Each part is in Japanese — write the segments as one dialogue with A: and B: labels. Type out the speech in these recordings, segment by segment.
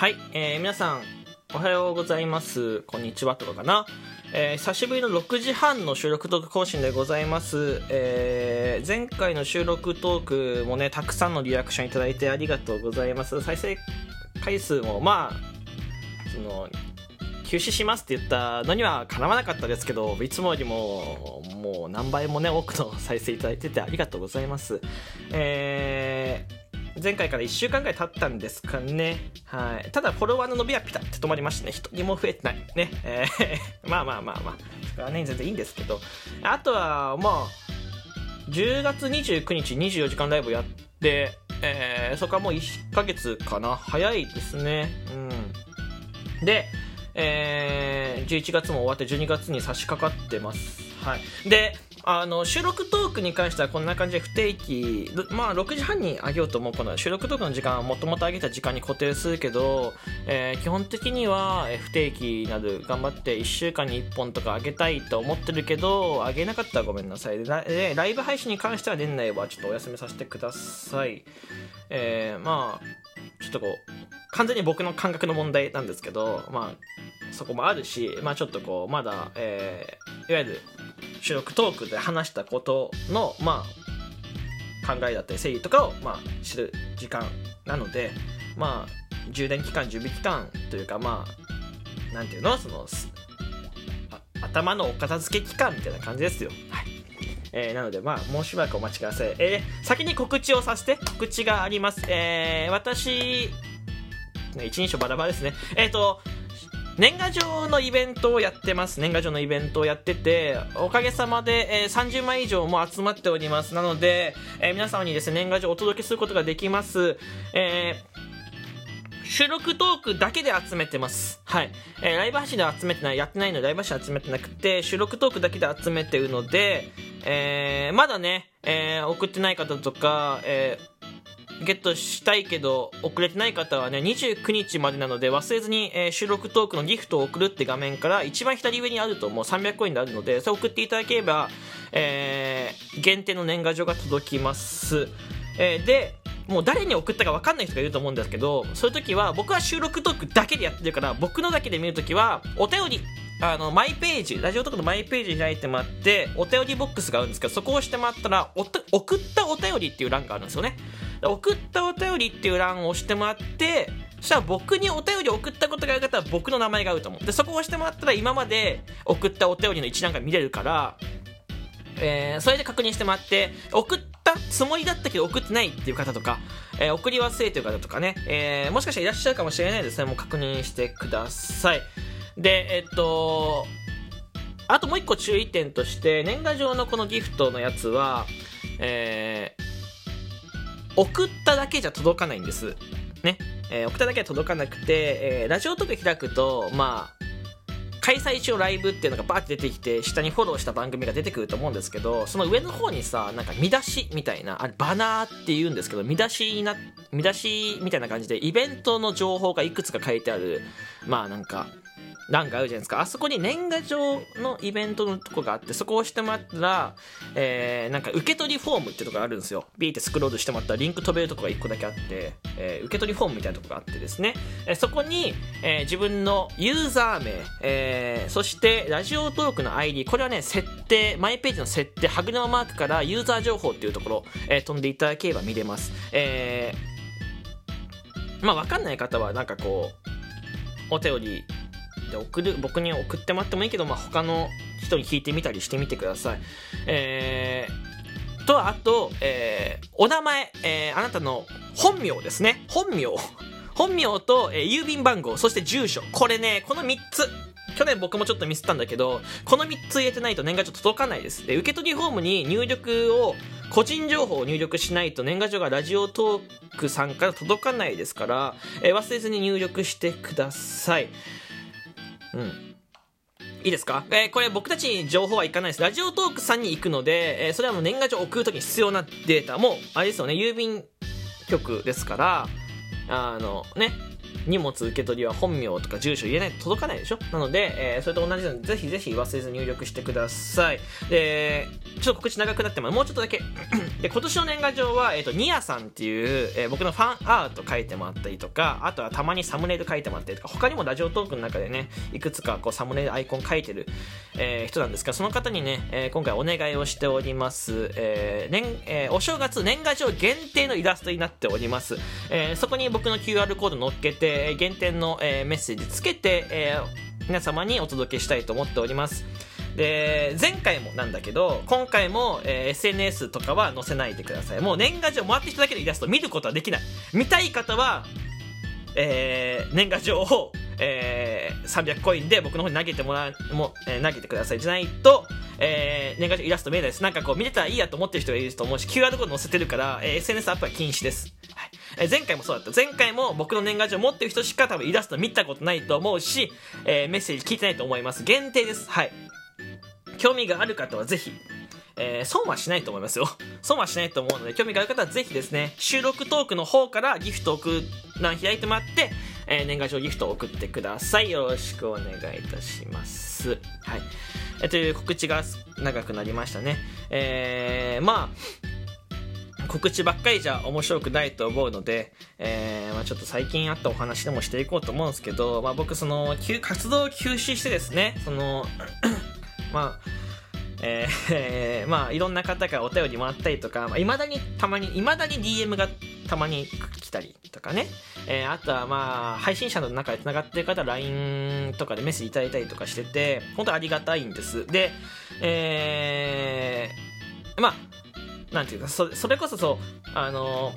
A: はい、えー皆さんおはようございます。こんにちはとかかな、えー久しぶりの6時半の収録トーク更新でございます、えー前回の収録トークもねたくさんのリアクションいただいてありがとうございます。再生回数もまあその休止しますって言ったのにはかなわなかったですけどいつもよりももう何倍もね多くの再生いただいててありがとうございます。えー前回から1週間ぐらい経ったんですかね。はい。ただ、フォロワーの伸びはピタッと止まりましたね。一人も増えてない。ね。えー まあまあまあまあ。それはね、全然いいんですけど。あとは、まあ、10月29日24時間ライブやって、えーそこはもう1ヶ月かな。早いですね。うん。で、えー11月も終わって12月に差し掛かってます。はい。で、あの、収録トークに関してはこんな感じで不定期、まあ6時半に上げようと思うこの収録トークの時間はもともと上げた時間に固定するけど、えー基本的には不定期など頑張って1週間に1本とか上げたいと思ってるけど、上げなかったらごめんなさい。でラでライブ配信に関しては年内はちょっとお休みさせてください。えーまあ、ちょっとこう、完全に僕の感覚の問題なんですけど、まあ、そこもあるし、まあちょっとこう、まだ、えーいわゆる収録トークで話したことの、まあ、考えだったり整理とかを、まあ、知る時間なので、まあ、充電期間、準備期間というか、まあ、なんていうの？その、頭のお片付け期間みたいな感じですよ。はい。えーなので、まあ、もうしばらくお待ちください。えー先に告知をさせて、告知があります。えー私、ね一人称バラバラですね。えっ、と、年賀状のイベントをやってます。年賀状のイベントをやってて、おかげさまで、えー30枚以上も集まっております。なので、えー皆様にですね、年賀状をお届けすることができます。えー収録トークだけで集めてます。はい。えライブ配信では集めてない、やってないのでライブ配信集めてなくて、収録トークだけで集めてるので、えまだね、え送ってない方とか、えーゲットしたいけど遅れてない方はね29日までなので忘れずに、えー収録トークのギフトを送るって画面から一番左上にあるともう300コインであるのでそれ送っていただければ、えー限定の年賀状が届きます、えーでもう誰に送ったか分かんない人がいると思うんですけどそういう時は僕は収録トークだけでやってるから僕のだけで見るときはお便りあのマイページラジオトークのマイページ開いてもらってお便りボックスがあるんですけどそこを押してもらったら送ったお便りっていう欄があるんですよね。送ったお便りっていう欄を押してもらってそしたら僕にお便り送ったことがある方は僕の名前があると思う。でそこを押してもらったら今まで送ったお便りの一覧が見れるからえーそれで確認してもらって送ったつもりだったけど送ってないっていう方とか、えー送り忘れてる方とかね、えーもしかしたらいらっしゃるかもしれないですね。もう確認してください。でえっとあともう一個注意点として年賀状のこのギフトのやつはえー送っただけじゃ届かないんです。ね、えー送っただけは届かなくて、えーラジオとか開くとまあ開催中ライブっていうのがバーって出てきて下にフォローした番組が出てくると思うんですけどその上の方にさなんか見出しみたいなあれバナーって言うんですけど見出しな見出しみたいな感じでイベントの情報がいくつか書いてあるまあなんか欄があるじゃないですか。あそこに年賀状のイベントのとこがあってそこを押してもらったら、えーなんか受け取りフォームってとこがあるんですよ。ビーってスクロールしてもらったらリンク飛べるとこが1個だけあって、えー受け取りフォームみたいなとこがあってですね、えーそこに、えー自分のユーザー名、えーそしてラジオトークの ID これはね設定マイページの設定ハグナマークからユーザー情報っていうところ、えー飛んでいただければ見れます。えーまあ分かんない方はなんかこうお便りで送る僕に送ってもらってもいいけど、まあ、他の人に聞いてみたりしてみてください。えー、とあと、えーお名前、えーあなたの本名ですね。本名。本名と、えー郵便番号そして住所。これねこの3つ。去年僕もちょっとミスったんだけどこの3つ入れてないと年賀状届かないです。で受け取りフォームに入力を個人情報を入力しないと年賀状がラジオトークさんから届かないですから、えー忘れずに入力してください。うん。いいですか、えーこれ僕たちに情報はいかないです。ラジオトークさんに行くので、えーそれはもう年賀状を送るときに必要なデータも、あれですよね、郵便局ですから、あのね、荷物受け取りは本名とか住所言えないと届かないでしょ？なので、えー、それと同じなのでぜひぜひ忘れず入力してください。でちょっと告知長くなってももうちょっとだけ。で今年の年賀状は、えーと、ニアさんっていう、えー、僕のファンアート書いてもらったりとかあとはたまにサムネイル書いてもらったりとか他にもラジオトークの中でねいくつかこうサムネイルアイコン書いてる、えー、人なんですがその方にね、えー、今回お願いをしております、えー年えー、お正月年賀状限定のイラストになっております、えー、そこに僕の QR コード載っけて限定の、えー、メッセージつけて、えー、皆様にお届けしたいと思っておりますで前回もなんだけど今回も、えー、SNS とかは載せないでくださいもう年賀状もらってきただけでイラスト見ることはできない見たい方は、えー、年賀状を、えー、300コインで僕の方に投げてもらうも、えー、投げてくださいじゃないとえー、年賀状イラスト見えないです。なんかこう見てたらいいやと思ってる人がいると思うし、QR コード載せてるから、えー、SNS アップは禁止です。え、前回もそうだった。前回も僕の年賀状持ってる人しか多分イラスト見たことないと思うし、えー、メッセージ聞いてないと思います。限定です。はい。興味がある方はぜひ、えー、損はしないと思いますよ。損はしないと思うので、興味がある方はぜひですね、収録トークの方からギフトを送欄開いてもらって、えー、年賀状ギフトを送ってください。よろしくお願いいたします。はい。えという告知が長くなりましたね。えー、まあ、告知ばっかりじゃ面白くないと思うので、えー、まあ、ちょっと最近あったお話でもしていこうと思うんですけど、まあ、僕その活動を休止してですねその まあえー、まあいろんな方からお便りもらったりとか、まあ、未だにたまに未だに DM がたまに来たりとかね、えー、あとはまあ配信者の中でつながってる方 LINE とかでメッセージいただいたりとかしてて本当ありがたいんです。でえー、なんていうかそそれこそそうあの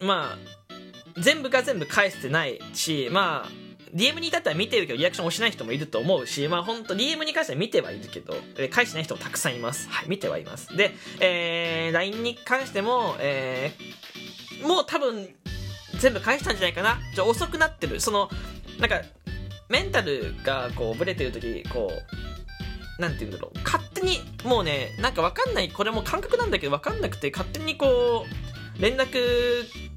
A: まあ全部が全部返してないしまあ DM に至っては見てるけどリアクション押しない人もいると思うし、まあ本当 DM に関しては見てはいるけど、えー、返してない人もたくさんいます。はい、見てはいます。で、えー、LINE に関しても、えー、もう多分全部返したんじゃないかな。じゃ遅くなってる。その、なんか、メンタルがこうブレてる時こうなんて言うんだろう勝手にもうねなんか分かんないこれも感覚なんだけど分かんなくて勝手にこう連絡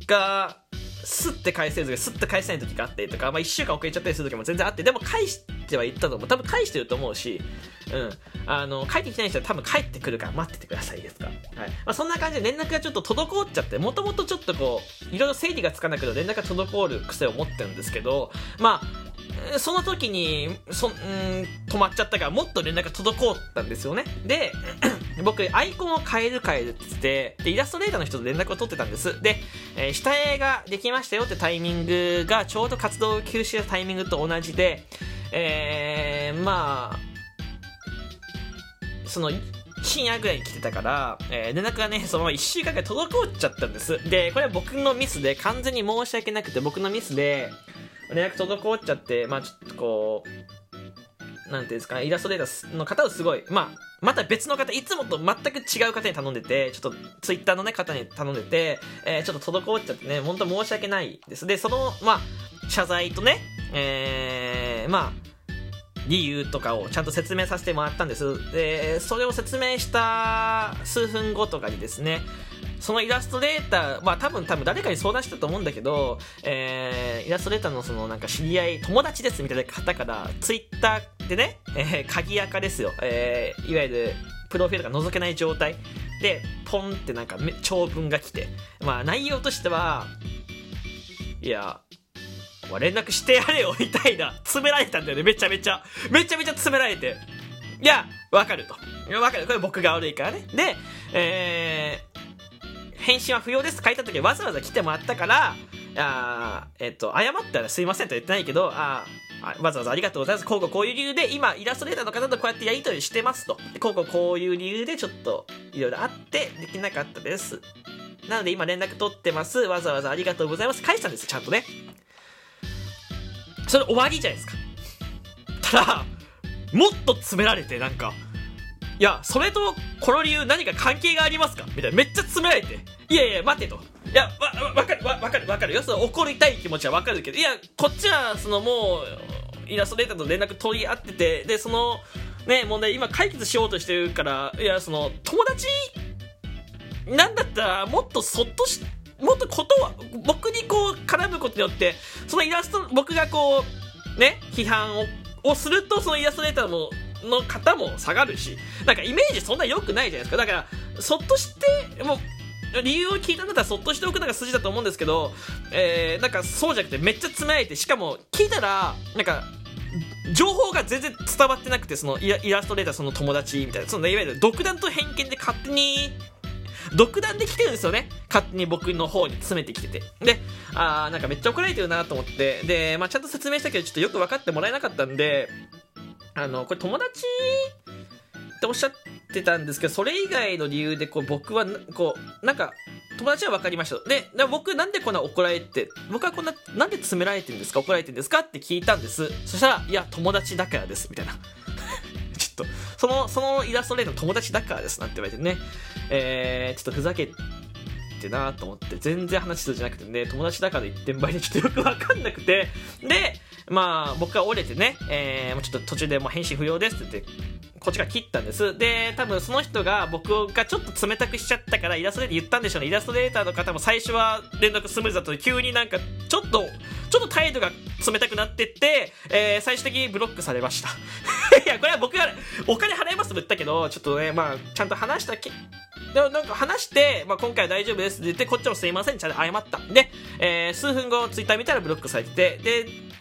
A: がスッて返せずスッて返せない時があったりとか、まあ、1週間遅れちゃったりする時も全然あってでも返してはいったと思う。多分返してると思うし、うん、あの帰ってきてない人は多分帰ってくるから待っててくださいですか、はい。まあ、そんな感じで連絡がちょっと滞っちゃってもともとちょっとこういろいろ整理がつかなくて連絡が滞る癖を持ってるんですけどまあその時にそ、うん、止まっちゃったからもっと連絡が滞ったんですよねで 僕アイコンを変える変えるって言ってでイラストレーターの人と連絡を取ってたんですで、えー、下絵ができましたよってタイミングがちょうど活動休止したタイミングと同じでえー、まあその深夜ぐらいに来てたから、えー、連絡がね、そのまま1週間ぐらい滞っちゃったんです。で、これは僕のミスで、完全に申し訳なくて、僕のミスで、連絡滞っちゃって、まあちょっとこう、なんていうんですか、イラストレーターの方をすごい、まあ、また別の方、いつもと全く違う方に頼んでて、ちょっとツイッターのね、方に頼んでて、えー、ちょっと滞っちゃってね、本当申し訳ないです。で、その、まあ、謝罪とね、えー、まあ、理由とかをちゃんと説明させてもらったんです。で、それを説明した数分後とかにですね、そのイラストレーター、まあ多分多分誰かに相談してたと思うんだけど、えー、イラストレーターのそのなんか知り合い、友達ですみたいな方から、ツイッターでね、えー、鍵垢ですよ、えー、いわゆるプロフィールが覗けない状態。で、ポンってなんか長文が来て、まあ内容としては、いや、連絡してやれよみたいな、詰められたんだよね、めちゃめちゃ。めちゃめちゃ詰められて。いや、わかると。いやわかる。これ僕が悪いからね。で、えー、返信は不要です書いた時わざわざ来てもらったから、あえっと、謝ったらすいませんと言ってないけど、あわざわざありがとうございます。こうこうこういう理由で、今、イラストレーターの方とこうやってやり取りしてますと。こうこうこういう理由でちょっと、いろいろあって、できなかったです。なので今連絡取ってます。わざわざありがとうございます。返したんです、ちゃんとね。それ終わりじゃないですか。ただ、もっと詰められて、なんか、いや、それとこの理由何か関係がありますか？みたいな。めっちゃ詰められて。いやいや、待てと。いや、わ、わかる、わ、かる、わかるよ。その怒りたい気持ちはわかるけど、いや、こっちは、そのもう、イラストレーターと連絡取り合ってて、で、その、ね、問題今解決しようとしてるから、いや、その、友達なんだったら、もっとそっとして、もっとこと僕にこう絡むことによってそのイラスト僕がこうね批判ををするとそのイラストレーターのの方も下がるしなんかイメージそんな良くないじゃないですか。だからそっとしてもう理由を聞いたんだったらそっとしておくのが筋だと思うんですけど、えー、なんかそうじゃなくてめっちゃ詰められてしかも聞いたらなんか情報が全然伝わってなくてそのイラストレーターその友達みたいなそのいわゆる独断と偏見で勝手に独断で来てるんですよね。勝手に僕の方に詰めてきてて。であーなんかめっちゃ怒られてるなと思って。で、まあ、ちゃんと説明したけどちょっとよく分かってもらえなかったんであのこれ友達っておっしゃってたんですけどそれ以外の理由でこう僕はこうなんか友達は分かりましたで僕なんでこんな怒られて僕はこんななんで詰められてるんですか？怒られてるんですか？って聞いたんです。そしたらいや友達だからです。みたいな。ちょっとそのそのイラストレーターの友達だからです。なんて言われてね。えー、ちょっとふざけてなと思って全然話通じゃなくてね友達だから一点倍でちょっとよく分かんなくてでまあ僕が折れてね、えー、ちょっと途中でもう返信不要ですって言ってこっちが切ったんです。で多分その人が僕がちょっと冷たくしちゃったからイラストレーター言ったんでしょうね。イラストレーターの方も最初は連絡スムーズだと急になんかちょっとちょっと態度が冷たくなってって、えー、最終的にブロックされました。いやこれは僕がお金払いますと言ったけどちょっとねまあちゃんと話したけでもなんか話して、まあ、今回は大丈夫ですって言って、こっちもすいません、ちゃんと謝った。で、えー、数分後、ツイッター見たらブロックされてて、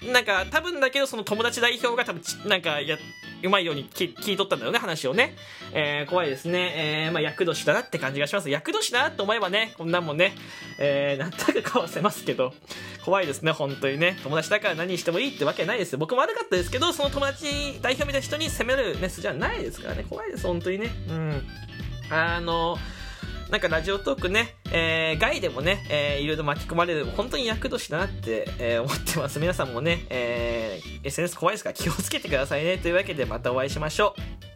A: で、なんか、多分だけど、その友達代表が多分なんか、や、うまいように聞聞いとったんだよね、話をね。えー、怖いですね。えー、まあ、役年だなって感じがします。役年だなって思えばね、こんなんもね、えー、なんとなくかわせますけど、怖いですね、本当にね。友達だから何してもいいってわけないですよ。僕も悪かったですけど、その友達代表みたいな人に責めるメスじゃないですからね。怖いです、本当にね。うん。あのなんかラジオトークね、えー、外でもね、えー、いろいろ巻き込まれる、本当に役年だなって、えー、思ってます。皆さんもね、えー、SNS 怖いですから気をつけてくださいね。というわけでまたお会いしましょう。